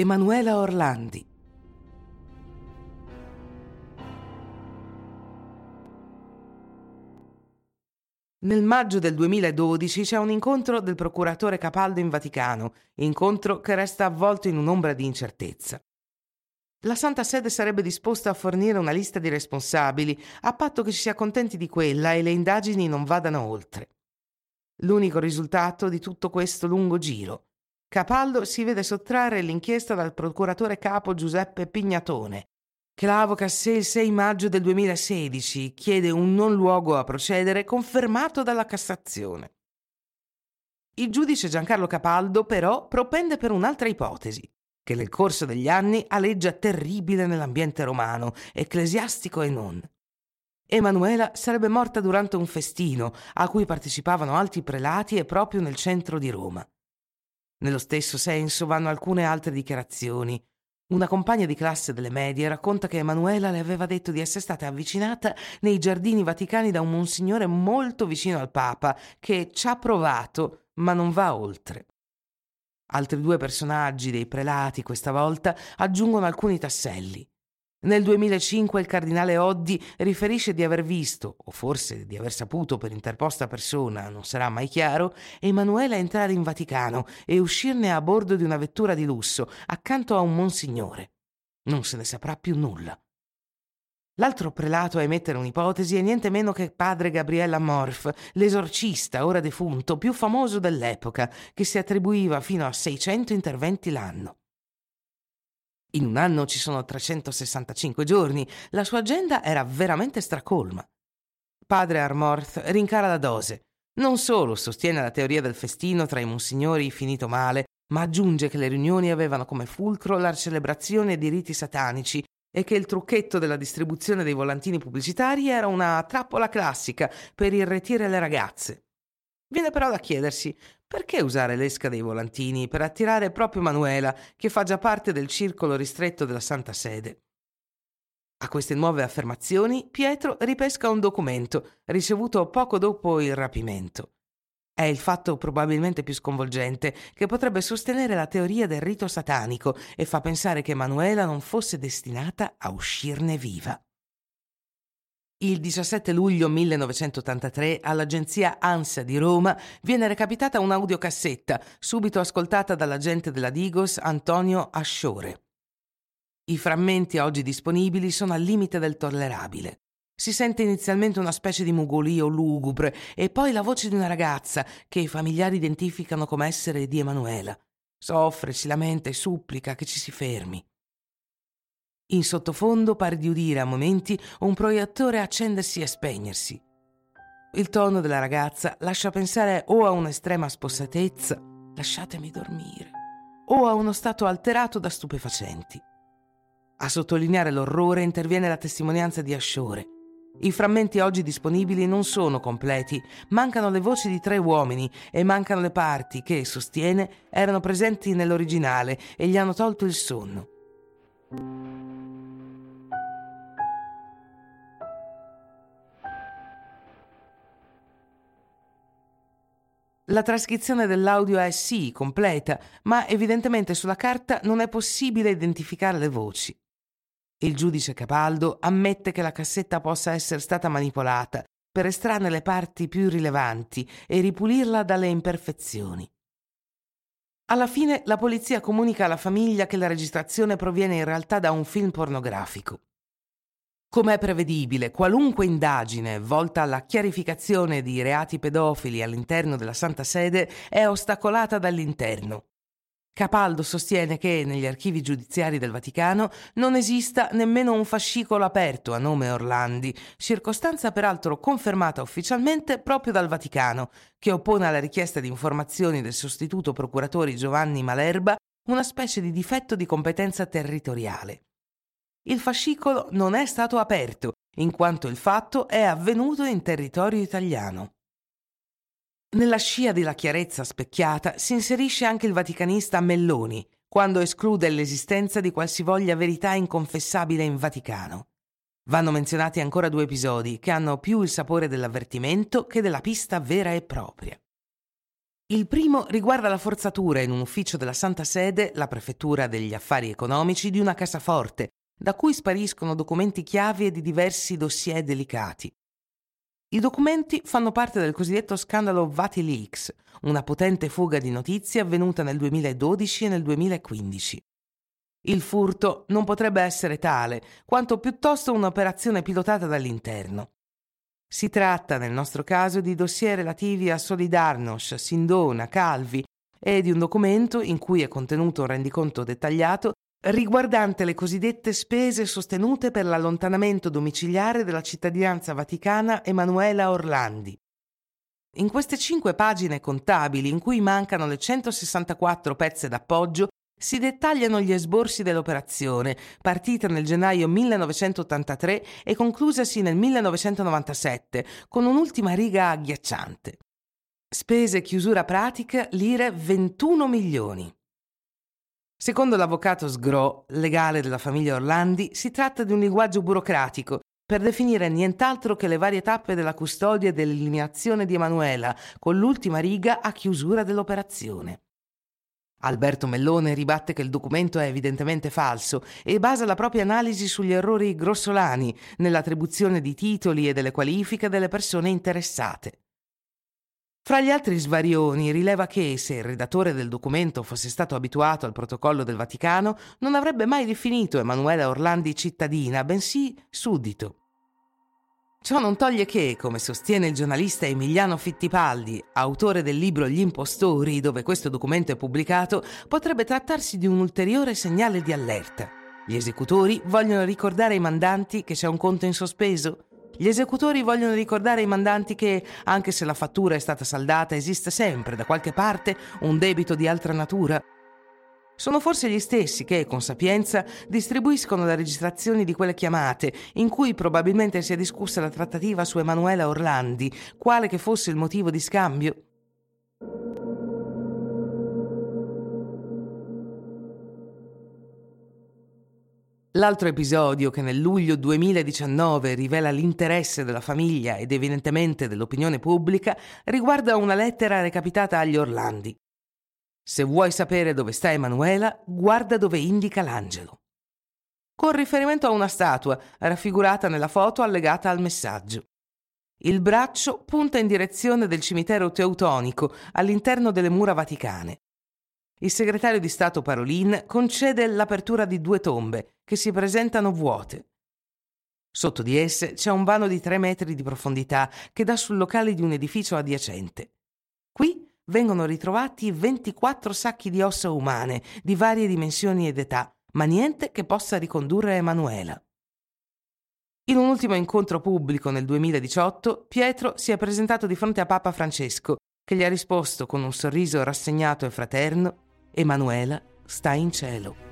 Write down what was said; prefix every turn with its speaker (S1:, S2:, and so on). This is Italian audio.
S1: Emanuela Orlandi. Nel maggio del 2012 c'è un incontro del procuratore Capaldo in Vaticano, incontro che resta avvolto in un'ombra di incertezza. La Santa Sede sarebbe disposta a fornire una lista di responsabili, a patto che si accontenti di quella e le indagini non vadano oltre. L'unico risultato di tutto questo lungo giro Capaldo si vede sottrarre l'inchiesta dal procuratore capo Giuseppe Pignatone, che la avoca sé il 6 maggio del 2016 chiede un non luogo a procedere confermato dalla Cassazione. Il giudice Giancarlo Capaldo però propende per un'altra ipotesi, che nel corso degli anni aleggia terribile nell'ambiente romano, ecclesiastico e non. Emanuela sarebbe morta durante un festino a cui partecipavano alti prelati e proprio nel centro di Roma. Nello stesso senso vanno alcune altre dichiarazioni. Una compagna di classe delle medie racconta che Emanuela le aveva detto di essere stata avvicinata nei giardini vaticani da un monsignore molto vicino al Papa, che ci ha provato, ma non va oltre. Altri due personaggi dei prelati, questa volta, aggiungono alcuni tasselli. Nel 2005 il cardinale Oddi riferisce di aver visto, o forse di aver saputo per interposta persona, non sarà mai chiaro, Emanuela entrare in Vaticano e uscirne a bordo di una vettura di lusso, accanto a un monsignore. Non se ne saprà più nulla. L'altro prelato a emettere un'ipotesi è niente meno che padre Gabriella Morf, l'esorcista, ora defunto, più famoso dell'epoca, che si attribuiva fino a 600 interventi l'anno. In un anno ci sono 365 giorni, la sua agenda era veramente stracolma. Padre Armorth rincara la dose. Non solo sostiene la teoria del festino tra i monsignori finito male, ma aggiunge che le riunioni avevano come fulcro la celebrazione di riti satanici e che il trucchetto della distribuzione dei volantini pubblicitari era una trappola classica per irretire le ragazze. Viene però da chiedersi perché usare l'esca dei volantini per attirare proprio Manuela, che fa già parte del circolo ristretto della Santa Sede? A queste nuove affermazioni Pietro ripesca un documento ricevuto poco dopo il rapimento. È il fatto probabilmente più sconvolgente che potrebbe sostenere la teoria del rito satanico e fa pensare che Manuela non fosse destinata a uscirne viva. Il 17 luglio 1983 all'agenzia ANSA di Roma viene recapitata un'audiocassetta, subito ascoltata dall'agente della Digos Antonio Asciore. I frammenti oggi disponibili sono al limite del tollerabile. Si sente inizialmente una specie di mugolio lugubre e poi la voce di una ragazza che i familiari identificano come essere di Emanuela. Soffre, si lamenta e supplica che ci si fermi. In sottofondo pare di udire a momenti un proiettore accendersi e spegnersi. Il tono della ragazza lascia pensare o a un'estrema spossatezza, lasciatemi dormire, o a uno stato alterato da stupefacenti. A sottolineare l'orrore interviene la testimonianza di Asciore. I frammenti oggi disponibili non sono completi, mancano le voci di tre uomini e mancano le parti che, sostiene, erano presenti nell'originale e gli hanno tolto il sonno. La trascrizione dell'audio è sì completa, ma evidentemente sulla carta non è possibile identificare le voci. Il giudice Capaldo ammette che la cassetta possa essere stata manipolata per estrarne le parti più rilevanti e ripulirla dalle imperfezioni. Alla fine la polizia comunica alla famiglia che la registrazione proviene in realtà da un film pornografico. Come è prevedibile, qualunque indagine volta alla chiarificazione di reati pedofili all'interno della Santa Sede è ostacolata dall'interno. Capaldo sostiene che negli archivi giudiziari del Vaticano non esista nemmeno un fascicolo aperto a nome Orlandi, circostanza peraltro confermata ufficialmente proprio dal Vaticano, che oppone alla richiesta di informazioni del sostituto procuratore Giovanni Malerba una specie di difetto di competenza territoriale il fascicolo non è stato aperto, in quanto il fatto è avvenuto in territorio italiano. Nella scia della chiarezza specchiata si inserisce anche il vaticanista Melloni, quando esclude l'esistenza di qualsivoglia verità inconfessabile in Vaticano. Vanno menzionati ancora due episodi che hanno più il sapore dell'avvertimento che della pista vera e propria. Il primo riguarda la forzatura in un ufficio della Santa Sede, la Prefettura degli Affari Economici, di una cassaforte, da cui spariscono documenti chiavi e di diversi dossier delicati. I documenti fanno parte del cosiddetto scandalo VatiLeaks, una potente fuga di notizie avvenuta nel 2012 e nel 2015. Il furto non potrebbe essere tale, quanto piuttosto un'operazione pilotata dall'interno. Si tratta, nel nostro caso, di dossier relativi a Solidarnosc, Sindona, Calvi e di un documento in cui è contenuto un rendiconto dettagliato riguardante le cosiddette spese sostenute per l'allontanamento domiciliare della cittadinanza vaticana Emanuela Orlandi. In queste cinque pagine contabili, in cui mancano le 164 pezze d'appoggio, si dettagliano gli esborsi dell'operazione, partita nel gennaio 1983 e conclusasi nel 1997, con un'ultima riga agghiacciante. Spese chiusura pratica lire 21 milioni. Secondo l'avvocato Sgro, legale della famiglia Orlandi, si tratta di un linguaggio burocratico per definire nient'altro che le varie tappe della custodia e dell'eliminazione di Emanuela, con l'ultima riga a chiusura dell'operazione. Alberto Mellone ribatte che il documento è evidentemente falso e basa la propria analisi sugli errori grossolani nell'attribuzione di titoli e delle qualifiche delle persone interessate. Fra gli altri svarioni rileva che, se il redattore del documento fosse stato abituato al protocollo del Vaticano, non avrebbe mai definito Emanuela Orlandi cittadina, bensì suddito. Ciò non toglie che, come sostiene il giornalista Emiliano Fittipaldi, autore del libro Gli impostori, dove questo documento è pubblicato, potrebbe trattarsi di un ulteriore segnale di allerta. Gli esecutori vogliono ricordare ai mandanti che c'è un conto in sospeso? Gli esecutori vogliono ricordare ai mandanti che, anche se la fattura è stata saldata, esiste sempre, da qualche parte, un debito di altra natura? Sono forse gli stessi che, con sapienza, distribuiscono le registrazioni di quelle chiamate, in cui probabilmente si è discussa la trattativa su Emanuela Orlandi, quale che fosse il motivo di scambio. L'altro episodio che nel luglio 2019 rivela l'interesse della famiglia ed evidentemente dell'opinione pubblica riguarda una lettera recapitata agli Orlandi. Se vuoi sapere dove sta Emanuela, guarda dove indica l'angelo. Con riferimento a una statua raffigurata nella foto allegata al messaggio. Il braccio punta in direzione del cimitero teutonico all'interno delle mura vaticane. Il segretario di Stato Parolin concede l'apertura di due tombe che si presentano vuote. Sotto di esse c'è un vano di tre metri di profondità che dà sul locale di un edificio adiacente. Qui vengono ritrovati 24 sacchi di ossa umane di varie dimensioni ed età, ma niente che possa ricondurre Emanuela. In un ultimo incontro pubblico nel 2018, Pietro si è presentato di fronte a Papa Francesco, che gli ha risposto con un sorriso rassegnato e fraterno, Emanuela sta in cielo.